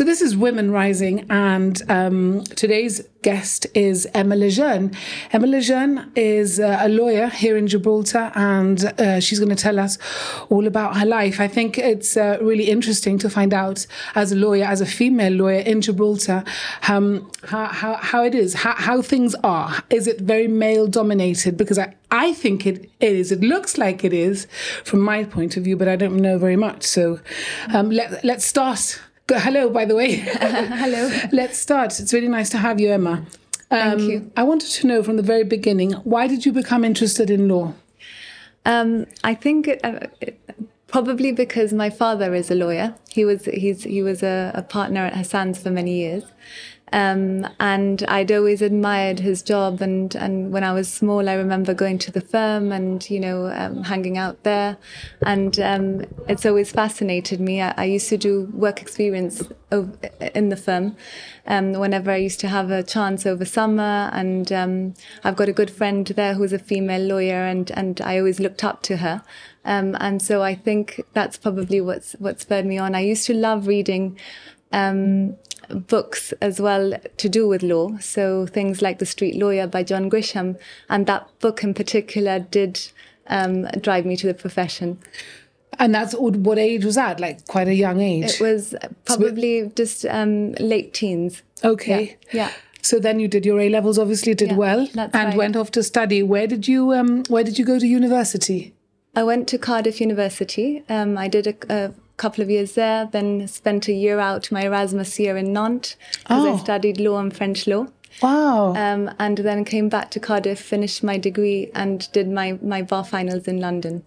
So this is Women Rising, and um, today's guest is Emma Lejeune. Emma Lejeune is uh, a lawyer here in Gibraltar, and uh, she's going to tell us all about her life. I think it's uh, really interesting to find out, as a lawyer, as a female lawyer in Gibraltar, um, how, how, how it is, how, how things are. Is it very male dominated? Because I, I think it is. It looks like it is from my point of view, but I don't know very much. So um, let, let's start. Hello, by the way. Hello. Let's start. It's really nice to have you, Emma. Um, Thank you. I wanted to know from the very beginning why did you become interested in law? Um, I think it, uh, it, probably because my father is a lawyer. He was he's he was a, a partner at Hassan's for many years, um, and I'd always admired his job. And, and when I was small, I remember going to the firm and, you know, um, hanging out there. And um, it's always fascinated me. I, I, used to do work experience in the firm um, whenever I used to have a chance over summer. And um, I've got a good friend there who's a female lawyer, and, and I always looked up to her. Um, and so I think that's probably what's what spurred me on. I used to love reading um, books as well to do with law. So things like The Street Lawyer by John Grisham, and that book in particular did um, drive me to the profession. And that's what age was that? Like quite a young age. It was probably so just um, late teens. Okay. Yeah. yeah. So then you did your A levels, obviously did yeah, well, and right. went off to study. Where did you um, Where did you go to university? I went to Cardiff University. Um, I did a, a couple of years there, then spent a year out my Erasmus year in Nantes because oh. I studied law and French law. Wow. Um, and then came back to Cardiff, finished my degree, and did my, my bar finals in London.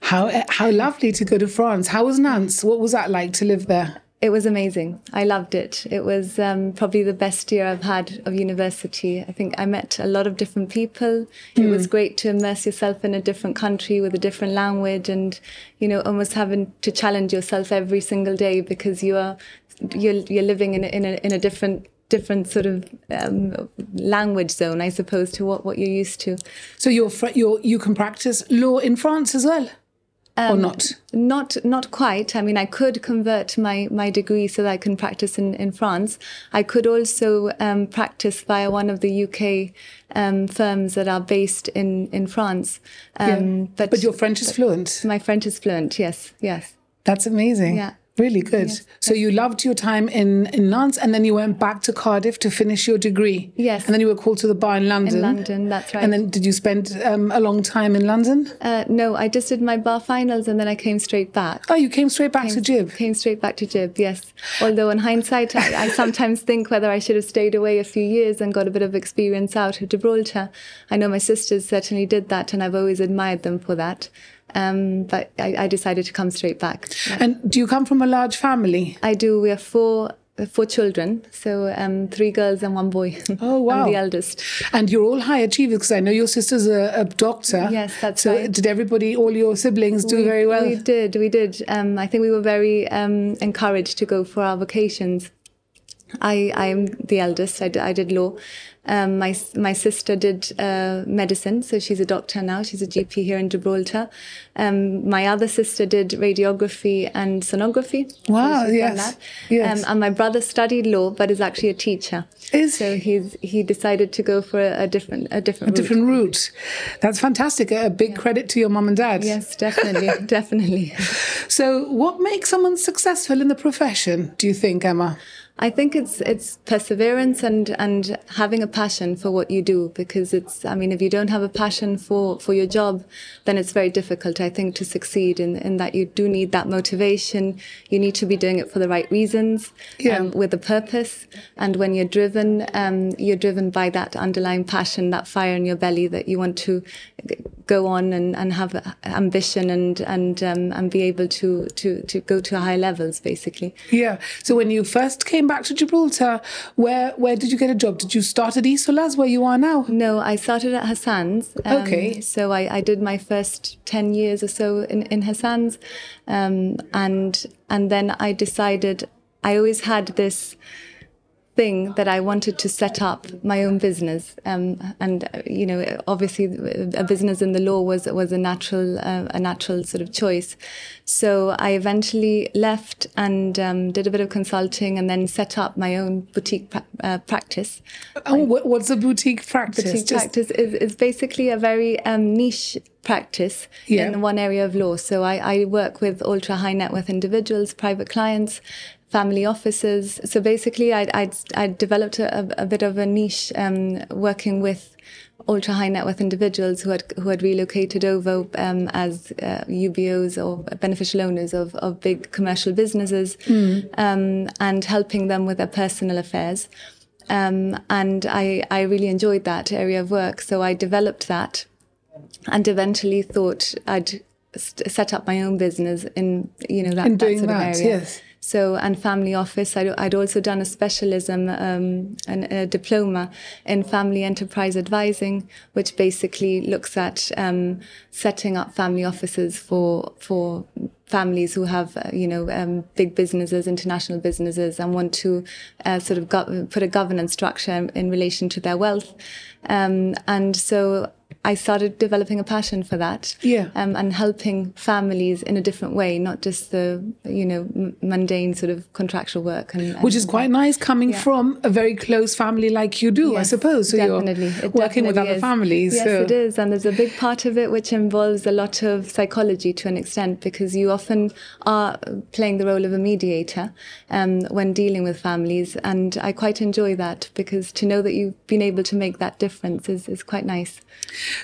How how lovely to go to France. How was Nantes? What was that like to live there? It was amazing. I loved it. It was um, probably the best year I've had of university. I think I met a lot of different people. Mm. It was hmm. great to immerse yourself in a different country with a different language, and you know, almost having to challenge yourself every single day because you are you're you're living in a, in a in a different different sort of um, language zone, I suppose, to what, what you're used to. So you're, you're you can practice law in France as well. Um, or not? Not not quite. I mean, I could convert my my degree so that I can practice in, in France. I could also um, practice via one of the UK um, firms that are based in in France. Yeah. Um, but but your French is fluent. My French is fluent. Yes, yes. That's amazing. Yeah. Really good. Yes, so yes. you loved your time in, in Nantes and then you went back to Cardiff to finish your degree. Yes. And then you were called to the bar in London. In London, that's right. And then did you spend um, a long time in London? Uh, no, I just did my bar finals and then I came straight back. Oh, you came straight back came, to Jib? Came straight back to Jib, yes. Although in hindsight, I, I sometimes think whether I should have stayed away a few years and got a bit of experience out of Gibraltar. I know my sisters certainly did that and I've always admired them for that. Um, but I, I, decided to come straight back. Yeah. And do you come from a large family? I do. We have four four children, so um, three girls and one boy. Oh wow! I'm the eldest. And you're all high achievers because I know your sister's a, a doctor. Yes, that's so right. did everybody, all your siblings, do we, very well? We did. We did. Um, I think we were very um, encouraged to go for our vocations. I I am the eldest. I, I did law, um, my my sister did uh, medicine, so she's a doctor now. She's a GP here in Gibraltar. Um, my other sister did radiography and sonography. Wow! So yes. yes. Um, and my brother studied law, but is actually a teacher. Is so he's he decided to go for a, a different a different a route. different route. That's fantastic. A big yeah. credit to your mom and dad. Yes, definitely, definitely. So, what makes someone successful in the profession? Do you think, Emma? I think it's it's perseverance and and having a passion for what you do because it's I mean if you don't have a passion for for your job then it's very difficult I think to succeed in in that you do need that motivation you need to be doing it for the right reasons yeah. um, with a purpose and when you're driven um, you're driven by that underlying passion that fire in your belly that you want to go on and, and have ambition and and um, and be able to to to go to high levels basically yeah so when you first came back to Gibraltar, where where did you get a job? Did you start at Isolas, where you are now? No, I started at Hassan's. Um, okay. So I, I did my first ten years or so in in Hassan's, um, and and then I decided I always had this thing that I wanted to set up my own business, um, and uh, you know, obviously, a business in the law was was a natural uh, a natural sort of choice. So I eventually left and um, did a bit of consulting, and then set up my own boutique pra- uh, practice. Oh, what's a boutique practice? Boutique Just... practice is, is basically a very um, niche practice yeah. in one area of law. So I, I, work with ultra high net worth individuals, private clients, family offices. So basically, I'd, I'd, I'd developed a, a, bit of a niche um, working with ultra high net worth individuals who had who had relocated over um, as uh, UBOs or beneficial owners of, of big commercial businesses mm. um, and helping them with their personal affairs. Um, and I, I really enjoyed that area of work. So I developed that and eventually thought I'd set up my own business in, you know, that, that sort that, of area. Yes. So, and family office, I'd, I'd also done a specialism, um, an, a diploma in family enterprise advising, which basically looks at um, setting up family offices for for families who have, uh, you know, um, big businesses, international businesses, and want to uh, sort of go- put a governance structure in, in relation to their wealth. Um, and so I started developing a passion for that. Yeah. Um, and helping families in a different way, not just the, you know, m- mundane sort of contractual work. And, and Which is quite nice coming yeah. from a very close family like you do, yes, I suppose. So definitely. you're working with other is. families. Yes, so. it is. And there's a big part of it which involves a lot of psychology to an extent because you often are playing the role of a mediator um, when dealing with families. And I quite enjoy that because to know that you've been able to make that difference is, is quite nice.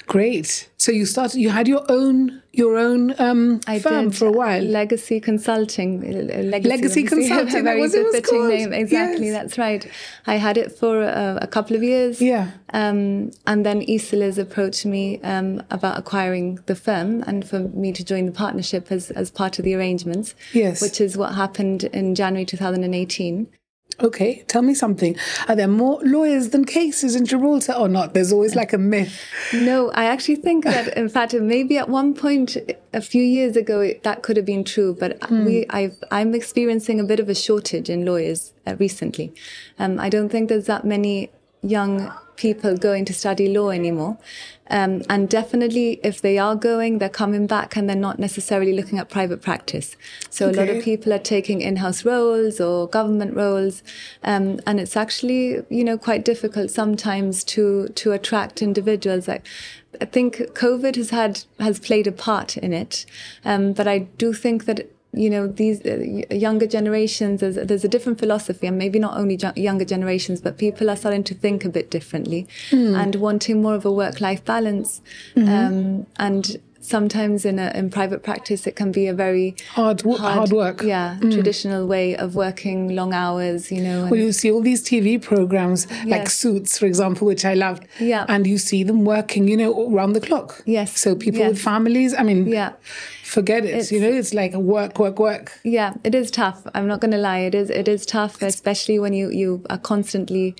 Great. So you started. You had your own your own um, I firm did. for a while. Legacy Consulting. Legacy, Legacy Consulting. A very was befitting name. Exactly. Yes. That's right. I had it for a, a couple of years. Yeah. Um, and then Isolas approached me um, about acquiring the firm and for me to join the partnership as as part of the arrangements. Yes. Which is what happened in January 2018. Okay, tell me something. Are there more lawyers than cases in Gibraltar or not? There's always like a myth. No, I actually think that, in fact, maybe at one point a few years ago that could have been true, but mm. we, I've, I'm experiencing a bit of a shortage in lawyers uh, recently. Um, I don't think there's that many young people going to study law anymore. Um, and definitely, if they are going, they're coming back and they're not necessarily looking at private practice. So okay. a lot of people are taking in-house roles or government roles, um, and it's actually, you know, quite difficult sometimes to to attract individuals. I, I think COVID has had has played a part in it, um, but I do think that you know these uh, younger generations there's, there's, a different philosophy and maybe not only younger generations but people are starting to think a bit differently mm. and wanting more of a work-life balance mm-hmm. um, and sometimes in a, in private practice it can be a very hard hard, hard work yeah mm. traditional way of working long hours you know well you see all these tv programs yes. like suits for example which i loved yeah and you see them working you know around the clock yes so people yes. with families i mean yeah forget it. It's, you know, it's like work, work, work. Yeah, it is tough. I'm not going to lie. It is. It is tough, especially when you you are constantly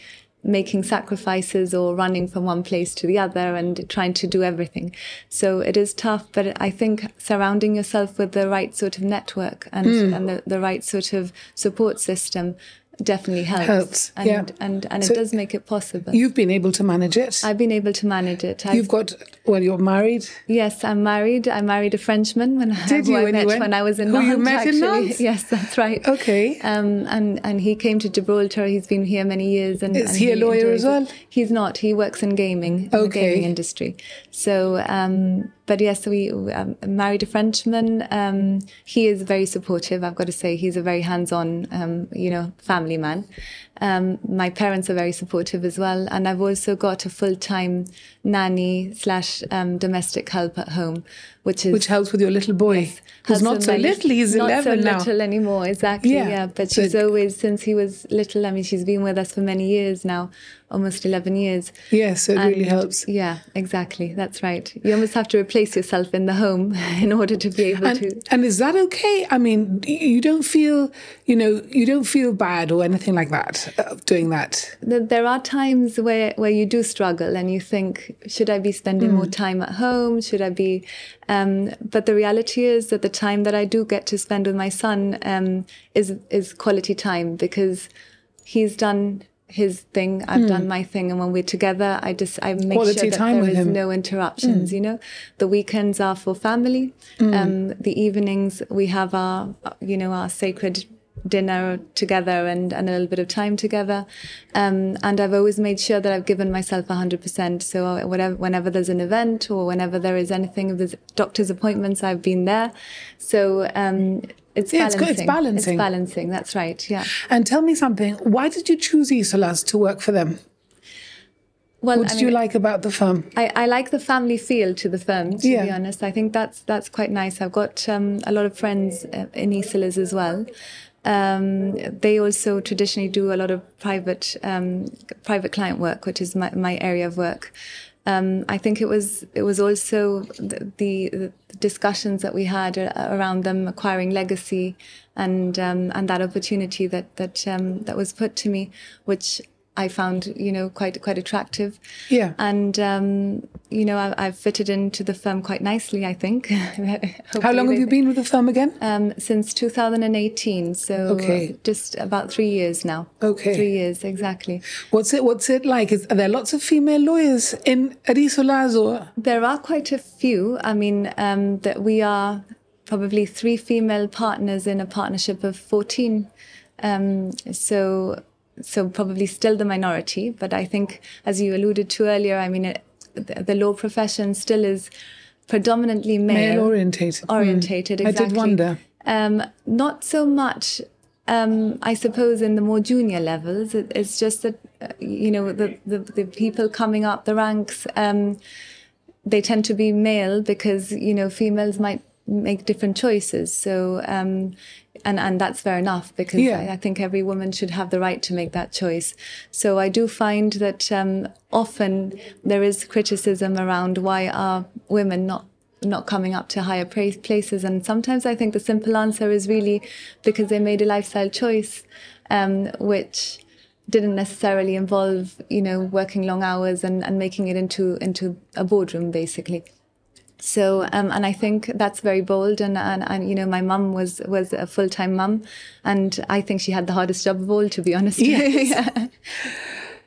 making sacrifices or running from one place to the other and trying to do everything. So it is tough, but I think surrounding yourself with the right sort of network and, mm. and the, the right sort of support system definitely helps. Helps, and, yeah. And, and it so does make it possible. You've been able to manage it. I've been able to manage it. I've, You've got, well, you're married? Yes, I'm married. I married a Frenchman when, Did you, I when met went, when I was in who Nantes, you met actually. in Nantes? Yes, that's right. Okay. Um, and, and he came to Gibraltar. He's been here many years. And, Is and he, he a lawyer as well? It. He's not. He works in gaming, in the gaming industry. So, um, but yes, we um, married a Frenchman. Um, he is very supportive. I've got to say, he's a very hands-on, um, you know, family man. Um, my parents are very supportive as well, and I've also got a full-time nanny slash um, domestic help at home, which is which helps with your little boy. Yes, who's not so little. He's not eleven so now. little anymore. Exactly. Yeah, yeah. But she's so, always since he was little. I mean, she's been with us for many years now, almost eleven years. Yes, so it and, really helps. Yeah, exactly. That's right. You almost have to replace yourself in the home in order to be able and, to. And is that okay? I mean, you don't feel, you know, you don't feel bad or anything like that uh, doing that. There are times where where you do struggle and you think, should I be spending mm. more time at home? Should I be? Um, but the reality is that the time that I do get to spend with my son um, is is quality time because he's done his thing, I've done my thing, and when we're together, I just I make Hmm. Quality sure that there him. Hmm. no interruptions. You know, the weekends are for family. Um, the evenings we have our, you know, our sacred dinner together and, and a little bit of time together. Um, and I've always made sure that I've given myself 100%. So whatever, whenever there's an event or whenever there is anything, of the doctor's appointments, I've been there. So um, it's Yeah, it's balancing. good. It's balancing. It's balancing. That's right. Yeah. And tell me something. Why did you choose Isolas to work for them? Well, What I did mean, you like about the firm? I, I like the family feel to the firm. To Yeah. be honest, I think that's that's quite nice. I've got um, a lot of friends uh, in Isolas as well. Um, they also traditionally do a lot of private um, private client work, which is my, my area of work. Um, I think it was it was also the, the, discussions that we had uh, around them acquiring legacy and um, and that opportunity that that um, that was put to me, which I found you know quite quite attractive. Yeah. And um, you know I, I've fitted into the firm quite nicely. I think. How long have you been with the firm again? Um, since 2018, so Okay. just about three years now. Okay. three years exactly. What's it What's it like? Is, are there lots of female lawyers in at Isolas? There are quite a few. I mean, um, that we are probably three female partners in a partnership of 14. Um, so, so probably still the minority. But I think, as you alluded to earlier, I mean, it, the, the law profession still is predominantly male, Male orientated. orientated. I Exactly. did wonder. Um, not so much, um, I suppose, in the more junior levels. It, it's just that, uh, you know, the, the, the people coming up the ranks, um, they tend to be male because, you know, females might make different choices. So, um, and, and that's fair enough because Yeah. I, I think every woman should have the right to make that choice. So I do find that um, often there is criticism around why are women not not coming up to higher places. And sometimes I think the simple answer is really because they made a lifestyle choice, um, which didn't necessarily involve, you know, working long hours and, and making it into into a boardroom, basically. So, um, and I think that's very bold. And, and, and you know, my mum was was a full time mum, and I think she had the hardest job of all, to be honest. Yes. yeah.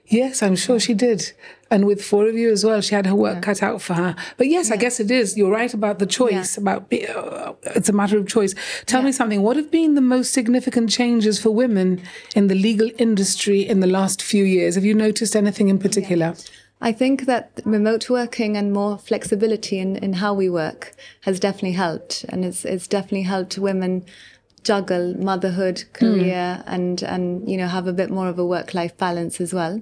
Yes, I'm sure she did. And with four of you as well, she had her work cut out for her. But yes, I guess it is. You're right about the choice. About be, uh, it's a matter of choice. Tell me something. What have been the most significant changes for women in the legal industry in the last few years? Have you noticed anything in particular? I think that remote working and more flexibility in, in how we work has definitely helped. And it's, it's definitely helped women juggle motherhood, career, and, and, you know, have a bit more of a work life balance as well.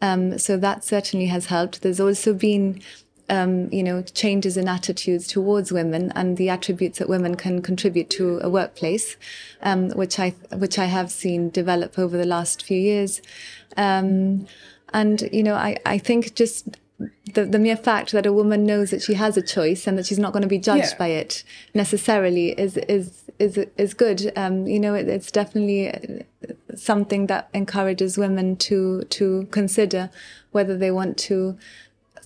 Um, so that certainly has helped. There's also been um, you know, changes in attitudes towards women and the attributes that women can contribute to a workplace, um, which I which I have seen develop over the last few years. Um, and you know, I, I think just the, the mere fact that a woman knows that she has a choice and that she's not going to be judged Yeah. by it necessarily is is is is good. Um, you know, it, it's definitely uh, something that encourages women to to consider whether they want to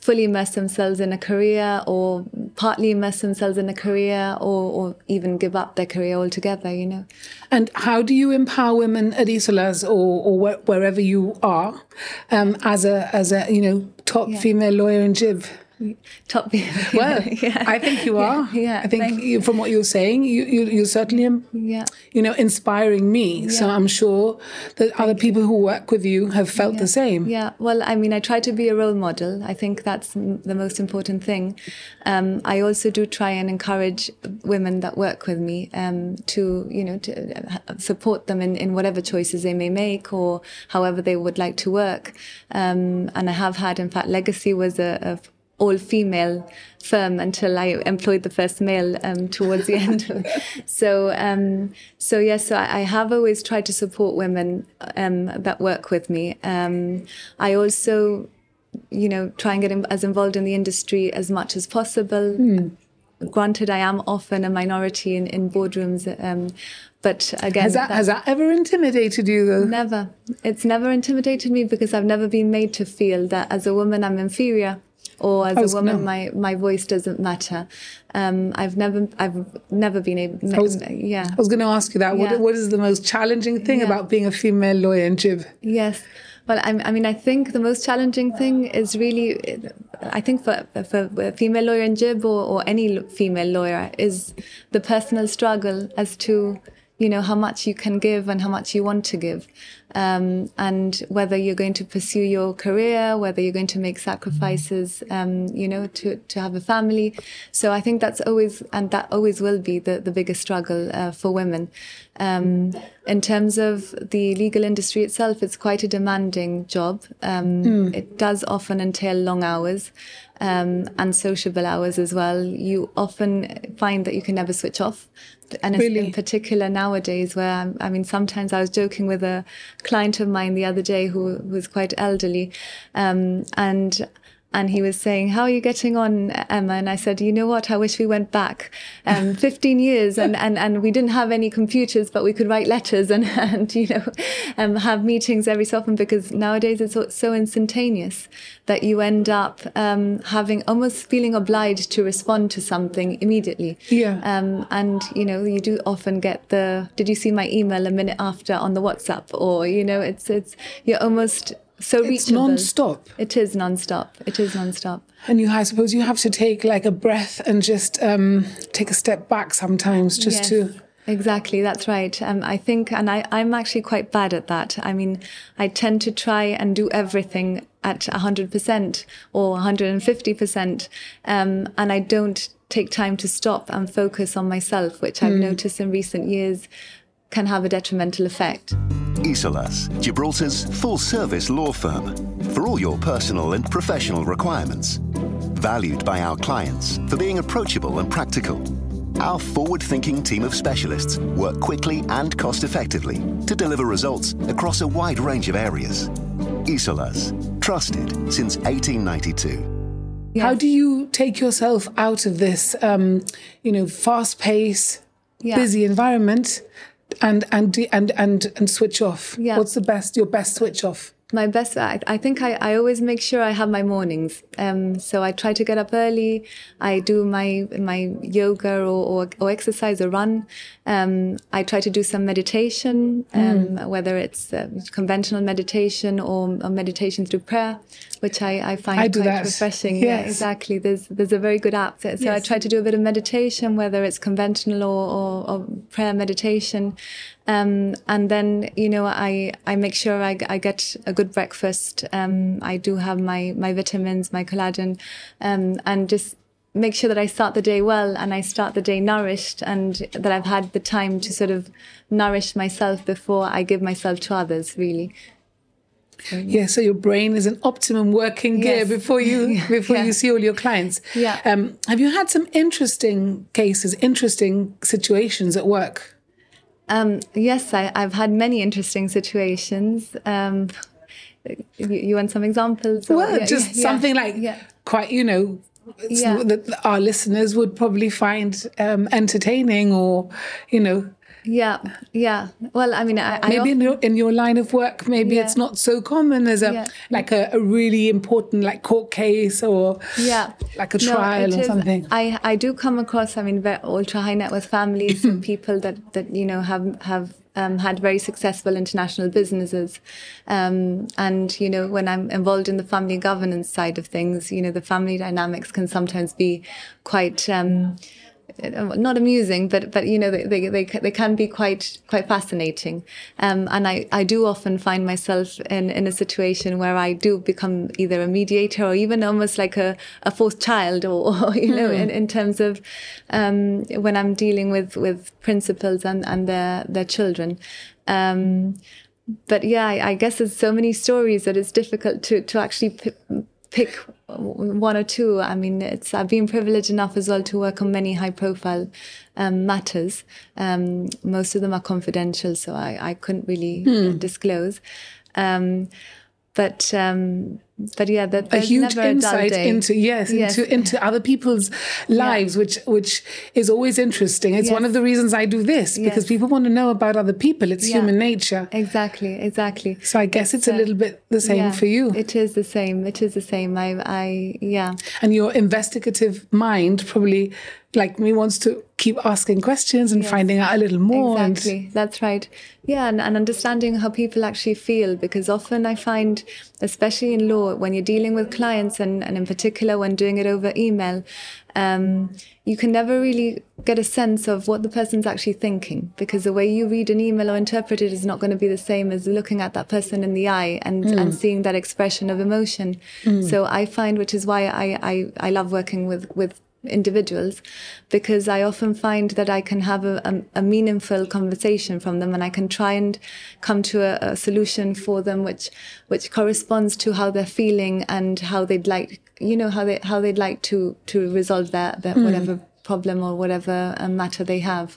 fully immerse themselves in a career or partly immerse themselves in a career or, or even give up their career altogether, you know. And how do you empower women at Isolas or, or where, wherever you are um, as a as a you know top female lawyer in Jib? Top Well, yeah. I think you are. yeah, I think you, from what you're saying, you you you're certainly Yeah. you know inspiring me. So I'm sure that other people who work with you have felt the same. Yeah, well, I mean, I try to be a role model. I think that's m- the most important thing. Um, I also do try and encourage women that work with me um, to, you know, to uh, support them in, in whatever choices they may make or however they would like to work. Um, and I have had, in fact, Legacy was a, a all female firm until I employed the first male um, towards the end. so, um, so yes, so I, I have always tried to support women um, that work with me. Um, I also, you know, try and get in, as involved in the industry as much as possible. Granted, I am often a minority in, in boardrooms, um, but again, Has that that- has that ever intimidated you though? Never. It's never intimidated me because I've never been made to feel that as a woman I'm inferior or as a woman no. my, my voice doesn't matter. Um, I've never I've never been able was- yeah. I was going to ask you that. Yeah. What what is the most challenging thing Yeah. about being a female lawyer in Jib? Yes. Well, I, I, mean, I think the most challenging thing is really, I think for, for a female lawyer in JIB or, or any female lawyer is the personal struggle as to you know how much you can give and how much you want to give. Um, and whether you're going to pursue your career whether you're going to make sacrifices um, you know to, to have a family. So i think that's always and that always will be the, the biggest struggle uh, for women. Um, in terms of the legal industry itself it's quite a demanding job. Mm. it does often entail long hours um, and sociable hours as well, you often find that you can never switch off. And really? in particular nowadays, where I'm, i mean, sometimes I was joking with a client of mine the other day who was quite elderly, um, and and he was saying, "How are you getting on, Emma?" And I said, "You know what? I wish we went back um, 15 years, and, and and we didn't have any computers, but we could write letters and and you know um, have meetings every so often because nowadays it's so instantaneous that you end up um, having almost feeling obliged to respond to something immediately. Yeah. Um, and you know, you do often get the, "Did you see my email a minute after on the WhatsApp?" Or you know, it's it's you're almost so it's reachable. non-stop. It is non-stop. It is non-stop. And you, I suppose, you have to take like a breath and just um, take a step back sometimes, just yes. to. Exactly, that's right. Um, I think, and I, I'm actually quite bad at that. I mean, I tend to try and do everything at 100% or 150%, um, and I don't take time to stop and focus on myself, which I've mm. noticed in recent years can have a detrimental effect. Isolas, Gibraltar's full service law firm for all your personal and professional requirements. Valued by our clients for being approachable and practical. Our forward thinking team of specialists work quickly and cost effectively to deliver results across a wide range of areas. Isolas, trusted since 1892. Yes. How do you take yourself out of this, um, you know, fast paced, yeah. busy environment and and and and and switch off. Yeah. What's the best your best switch off? My best I, I think I, I always make sure I have my mornings um, so I try to get up early I do my my yoga or, or, or exercise or run um, I try to do some meditation um, mm. whether it's uh, conventional meditation or, or, meditation through prayer which I, I find I quite that. refreshing yes. yeah exactly there's there's a very good app so yes. I try to do a bit of meditation whether it's conventional or, or, or prayer meditation um, and then, you know, I, I make sure I, I get a good breakfast. Um, I do have my, my vitamins, my collagen, um, and just make sure that I start the day well and I start the day nourished and that I've had the time to sort of nourish myself before I give myself to others, really. So, yeah. yeah. so your brain is an optimum working gear yes. before you before yeah. you see all your clients. Yeah. Um, have you had some interesting cases, interesting situations at work? Um, yes, I, have had many interesting situations. Um, you, you, want some examples? Or, well, yeah, just yeah, something yeah, like quite, you know, that our listeners would probably find um, entertaining or, you know, yeah, yeah. Well, I mean, I, maybe I in, your, in your line of work, maybe yeah. it's not so common as a yeah. like a, a, really important like court case or yeah, like a trial no, or is, something. I I do come across, I mean, very ultra high net worth families and people that that you know have have um, had very successful international businesses. Um, and, you know, when I'm involved in the family governance side of things, you know, the family dynamics can sometimes be quite, um, not amusing, but but you know they they they, they can be quite quite fascinating. Um, and I I do often find myself in in a situation where I do become either a mediator or even almost like a a fourth child, or, or you know, mm. in, in terms of um, when I'm dealing with with principals and and their their children. Um, but yeah, I, I, guess there's so many stories that it's difficult to to actually p- pick one or two. I mean, it's I've been privileged enough as well to work on many high profile um, matters. Um, most of them are confidential, so I, I couldn't really hmm. disclose. Um, but um, but yeah, that a huge insight a into yes, yes, into into other people's lives, yeah. which which is always interesting. It's yes. one of the reasons I do this because yes. people want to know about other people. It's yeah. human nature. Exactly, exactly. So I guess it's, it's a little bit the same yeah, for you. It is the same. It is the same. I I yeah. And your investigative mind probably like me wants to keep asking questions and finding out a little more. and- Exactly, that's right. Yeah, and, and understanding how people actually feel because often I find, especially in law, when you're dealing with clients and, and in particular when doing it over email, um, you can never really get a sense of what the person's actually thinking because the way you read an email or interpret it is not going to be the same as looking at that person in the eye and, and seeing that expression of emotion. So I find, which is why I, I, I love working with, with individuals because I often find that I can have a, a, a meaningful conversation from them and I can try and come to a, a solution for them which which corresponds to how they're feeling and how they'd like you know how they how they'd like to to resolve that their whatever problem or whatever uh, matter they have.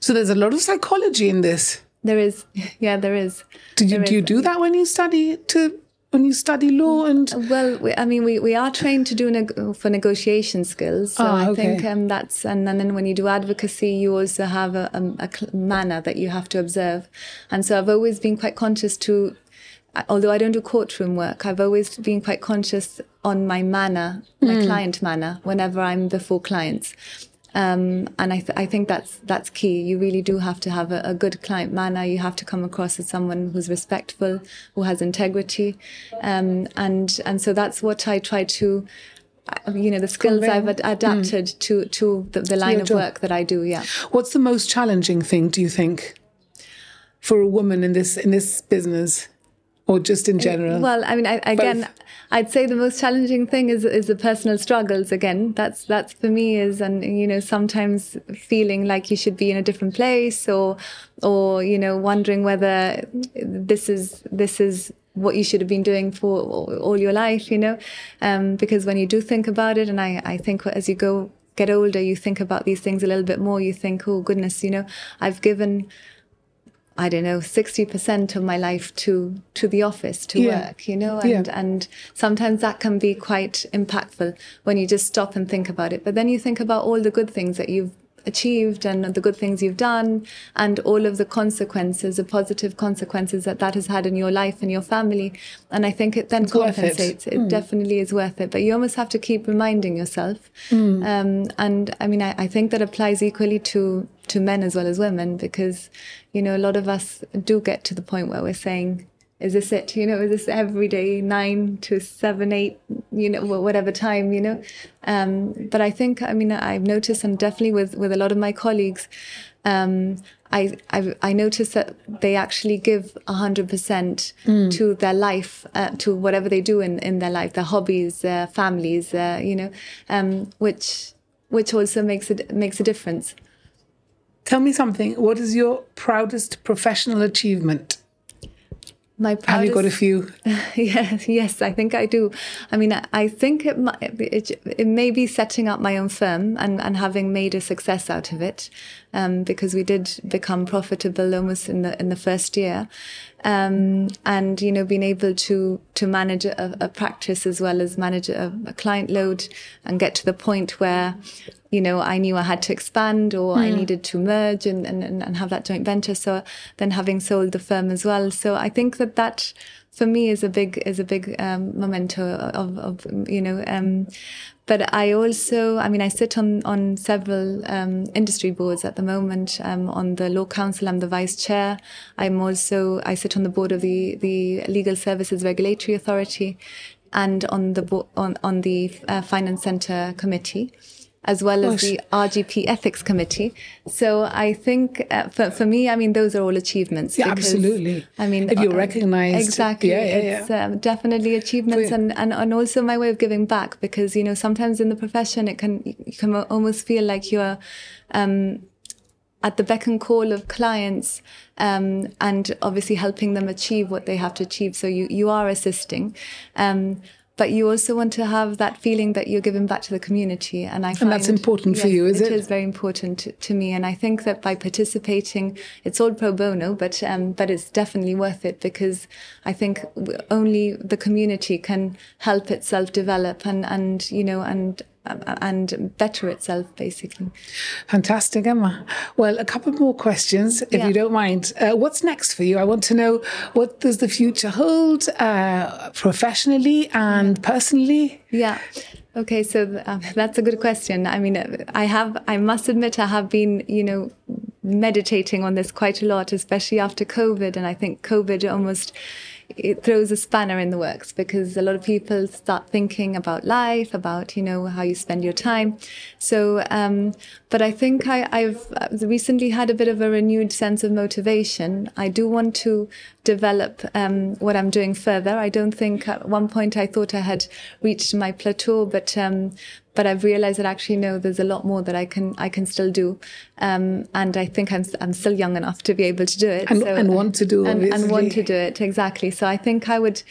So there's a lot of psychology in this. There is yeah there is. Did you There do you do that when you study to when you study law and Well, we, I mean, we, we are trained to do neg- for negotiation skills. So Oh, I okay. think um, that's, and, and then when you do advocacy, you also have a, a, a manner that you have to observe. And so I've always been quite conscious to, although I don't do courtroom work, I've always been quite conscious on my manner, my client manner, whenever I'm before clients. Um, and I, th- I think that's that's key. You really do have to have a, a good client manner. You have to come across as someone who's respectful, who has integrity, um, and and so that's what I try to, uh, you know, the skills Convey. I've ad- adapted to to the, the line of work that I do. Yeah. what's the most challenging thing do you think for a woman in this in this business or just in general? Well, I mean, I, again, Both. I'd say the most challenging thing is is the personal struggles. Again, that's that's for me is, and you know, sometimes feeling like you should be in a different place, or or you know, wondering whether this is this is what you should have been doing for all your life. You know, um, because when you do think about it, and I I think as you go get older, you think about these things a little bit more. You think, oh goodness, you know, I've given. I don't know, sixty percent of my life to to the office to Yeah. work, you know, and Yeah. and sometimes that can be quite impactful when you just stop and think about it. But then you think about all the good things that you've achieved and the good things you've done and all of the consequences, the positive consequences that that has had in your life and your family. And I think it then it. Hmm. compensates. It, definitely is worth it. But you almost have to keep reminding yourself. Hmm. Um, and I mean, I, I think that applies equally to to men as well as women because you know a lot of us do get to the point where we're saying is this it you know is this every day nine to seven eight you know whatever time you know um, but i think i mean i've noticed and definitely with with a lot of my colleagues um, I, I I notice that they actually give hundred percent to their life, uh, to whatever they do in, in their life, their hobbies, their families, uh, you know, um, which which also makes it makes a difference. Tell me something. What is your proudest professional achievement? My Have you got a few? yes, yes, I think I do. I mean, I, I think it, might, it it may be setting up my own firm and, and having made a success out of it, um, because we did become profitable almost in the in the first year, um, and you know, being able to to manage a, a practice as well as manage a, a client load and get to the point where you know, I knew I had to expand or I needed to merge and, and, and have that joint venture. So then having sold the firm as well. So I think that that for me is a big, is a big um, memento of, of, you know, um, but I also, I mean, I sit on, on several um, industry boards at the moment. Um, on the Law Council, I'm the vice chair. I'm also, I sit on the board of the, the Legal Services Regulatory Authority and on the, bo- on, on the uh, Finance Centre Committee as well as the RGP Ethics Committee. So I think uh, for, for me, I mean, those are all achievements. Yeah, because, absolutely. I mean, If you're uh, recognised, exactly, yeah, yeah, it's Um, definitely achievements, and, and and also my way of giving back because you know sometimes in the profession it can you can almost feel like you're. Um, at the beck and call of clients um, and obviously helping them achieve what they have to achieve. So you, you are assisting. Um, but you also want to have that feeling that you're giving back to the community. And I find that's important for you, is it? It is very important to, to me. And I think that by participating, it's all pro bono, but, um, but it's definitely worth it because I think only the community can help itself develop and, and, you know, and, and better itself, basically. Fantastic, Emma. Well, a couple more questions, if Yeah. you don't mind. Uh, what's next for you? I want to know what does the future hold uh, professionally and personally? Yeah. Okay, so um, that's a good question. I mean, I have, I must admit, I have been, you know, meditating on this quite a lot, especially after COVID. And I think COVID almost it throws a spanner in the works because a lot of people start thinking about life, about you know how you spend your time. So, um, but I think I, I've recently had a bit of a renewed sense of motivation. I do want to develop um, what I'm doing further. I don't think at one point I thought I had reached my plateau, but um, but I've realized that actually no, there's a lot more that I can I can still do, um, and I think I'm I'm still young enough to be able to do it And- and want to do, and, and want to do it exactly. So I think I would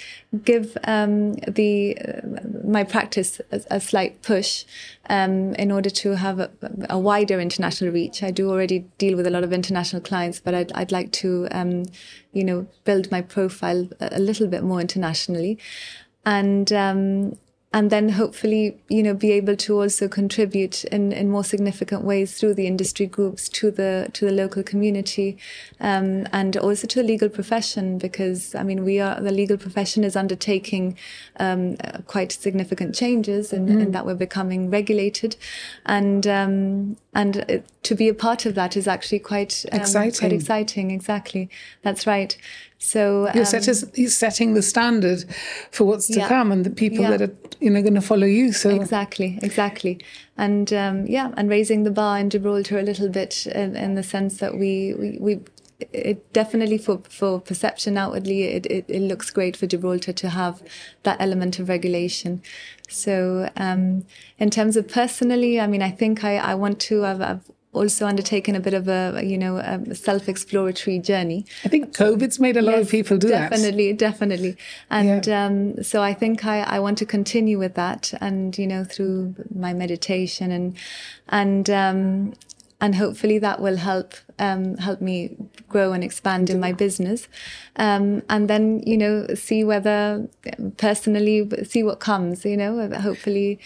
give um, the uh, my practice a, a slight push um, in order to have a, a wider international reach. I do already deal with a lot of international clients, but I'd, I'd like to um, you know build my profile a, a little bit more internationally, and. Um, and then hopefully you know be able to also contribute in, in more significant ways through the industry groups to the to the local community um, and also to the legal profession because I mean we are the legal profession is undertaking um, uh, quite significant changes in, in that we're becoming regulated. And um, and to be a part of that is actually quite um, Exciting. quite exciting exactly. That's right so You're, um, set as, you're setting the standard for what's to Yeah. come and the people Yeah. that are you know going to follow you. So Exactly, exactly, and um, yeah, and raising the bar in Gibraltar a little bit in, in the sense that we we. we it definitely for for perception outwardly it, it, it looks great for Gibraltar to have that element of regulation so um, in terms of personally I mean I think I, I want to I've, I've also undertaken a bit of a you know a self-exploratory journey I think COVID's made a lot of people do that. definitely, definitely. And Yeah. um, so I think I, I want to continue with that, and you know, through my meditation and and um, and hopefully that will help um, help me grow and expand in my business, um, and then you know see whether personally see what comes. You know, hopefully.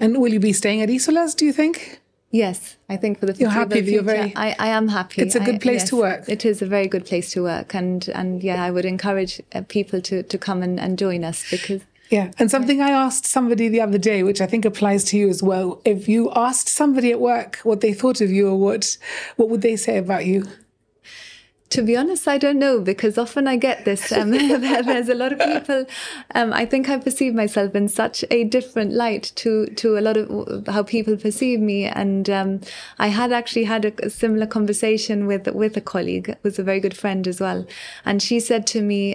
And will you be staying at Isolas? Do you think? Yes, I think for the You're happy, foreseeable you're future, very- I, I am happy. It's a good I- place to work. It is a very good place to work, and and yeah, I would encourage uh, people to to come and, and join us because Yeah. And something I asked somebody the other day, which I think applies to you as well. If you asked somebody at work what they thought of you or what what would they say about you? To be honest, I don't know because often I get this. Um, there's a lot of people. Um, I think I perceive myself in such a different light to to a lot of how people perceive me. And um, I had actually had a, a similar conversation with with a colleague, who was a very good friend as well, and she said to me.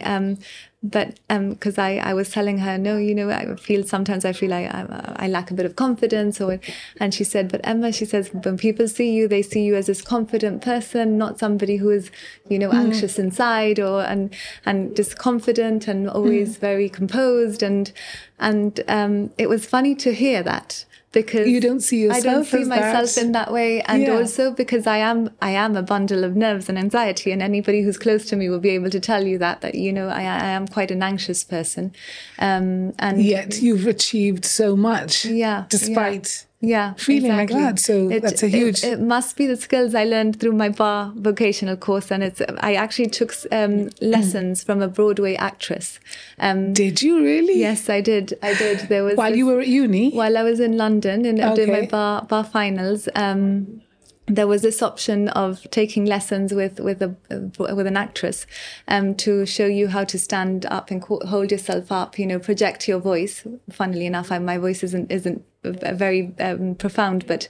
Um, but because I, I was telling her no you know I feel sometimes I feel like I, I lack a bit of confidence or and she said but Emma she says when people see you they see you as this confident person not somebody who is you know anxious inside or and and just confident and always very composed. And and um, it was funny to hear that because You don't see yourself. I don't see myself that. in that way and Yeah. also because I am I am a bundle of nerves and anxiety and anybody who's close to me will be able to tell you that that you know I, I am quite an anxious person um and Yet you've achieved so much. Yeah, Despite yeah feeling like exactly. that. So that's a huge- it, must be the skills i learned through my bar vocational course and it's i actually took um, lessons from a broadway actress um, Did you really? yes i did i did there was While this- you were at uni? while I was in London and doing my bar bar finals, um, there was this option of taking lessons with with a with an actress um, to show you how to stand up and co- hold yourself up. You know, project your voice. Funnily enough, I, my voice isn't isn't very um, profound, but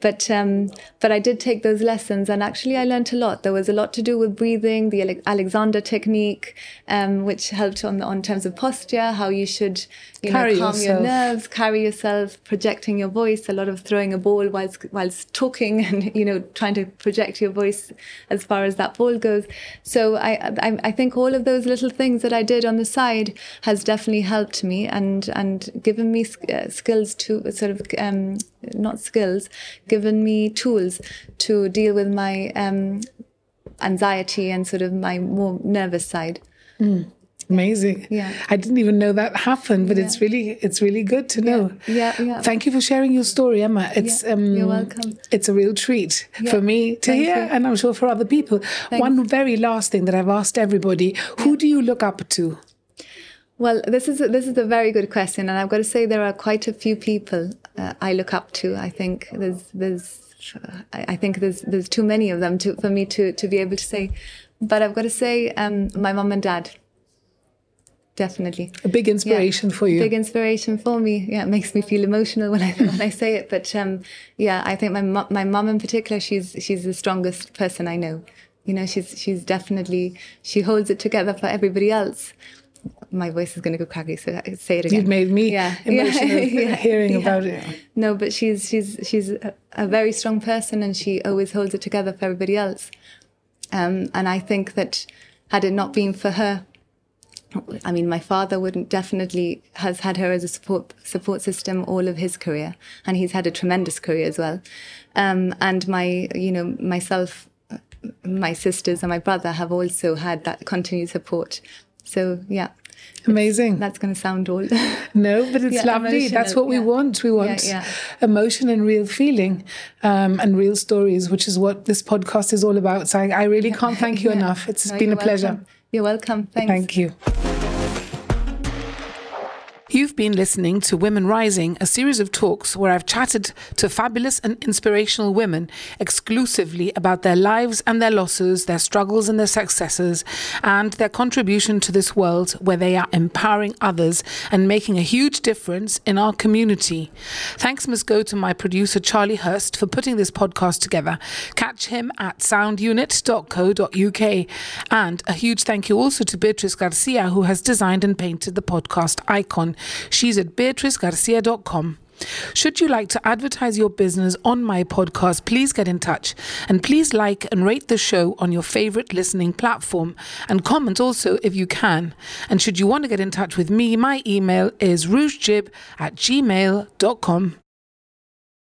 but um, but I did take those lessons, and actually I learned a lot. There was a lot to do with breathing, the Ale- Alexander technique, um, which helped on on terms of posture, how you should you Carry know calm your nerves, carry yourself, projecting your voice. A lot of throwing a ball whilst whilst talking, and you know trying to project your voice as far as that ball goes. So I I, I think all of those little things that I did on the side has definitely helped me and and given me sk- uh, skills to sort of um, not skills, given me tools to deal with my um, anxiety and sort of my more nervous side. Amazing. Yeah. I didn't even know that happened, but Yeah. it's really it's really good to know. Yeah, yeah. Thank you for sharing your story, Emma. It's Yeah, um you're welcome. It's a real treat for me to thank hear you. and I'm sure for other people. One very last thing that I've asked everybody, who do you look up to? Well, this is a, this is a very good question, and I've got to say there are quite a few people uh, I look up to. I think there's there's I I think there's there's too many of them to for me to to be able to say, but I've got to say um, my mum and dad. Definitely. A big inspiration for you. Big inspiration for me. Yeah, it makes me feel emotional when I when I say it. But um, yeah, I think my mu- my mum in particular, she's she's the strongest person I know. You know, she's she's definitely she holds it together for everybody else. My voice is going to go cracky, so I say it again. You've made me yeah. emotional Yeah, hearing yeah. about it. No, but she's she's she's a, a very strong person, and she always holds it together for everybody else. Um, and I think that had it not been for her, I mean, my father wouldn't definitely has had her as a support support system all of his career, and he's had a tremendous career as well. Um, and my, you know, myself, my sisters, and my brother have also had that continued support. So yeah, Amazing. that's going to sound old. No, but it's Yeah, lovely. That's what we yeah. want. We want yeah. emotion and real feeling um, and real stories, which is what this podcast is all about. So I, I really can't thank you enough. It's No, been a pleasure. welcome. You're welcome. Thanks. Thank you. You've been listening to Women Rising, a series of talks where I've chatted to fabulous and inspirational women exclusively about their lives and their losses, their struggles and their successes, and their contribution to this world where they are empowering others and making a huge difference in our community. Thanks must go to my producer Charlie Hurst for putting this podcast together. Catch him at soundunit.co.uk. And a huge thank you also to Beatrice Garcia, who has designed and painted the podcast icon. She's at beatricegarcia.com. Should you like to advertise your business on my podcast, please get in touch and please like and rate the show on your favorite listening platform and comment also if you can. And should you want to get in touch with me, my email is rougejib at gmail.com.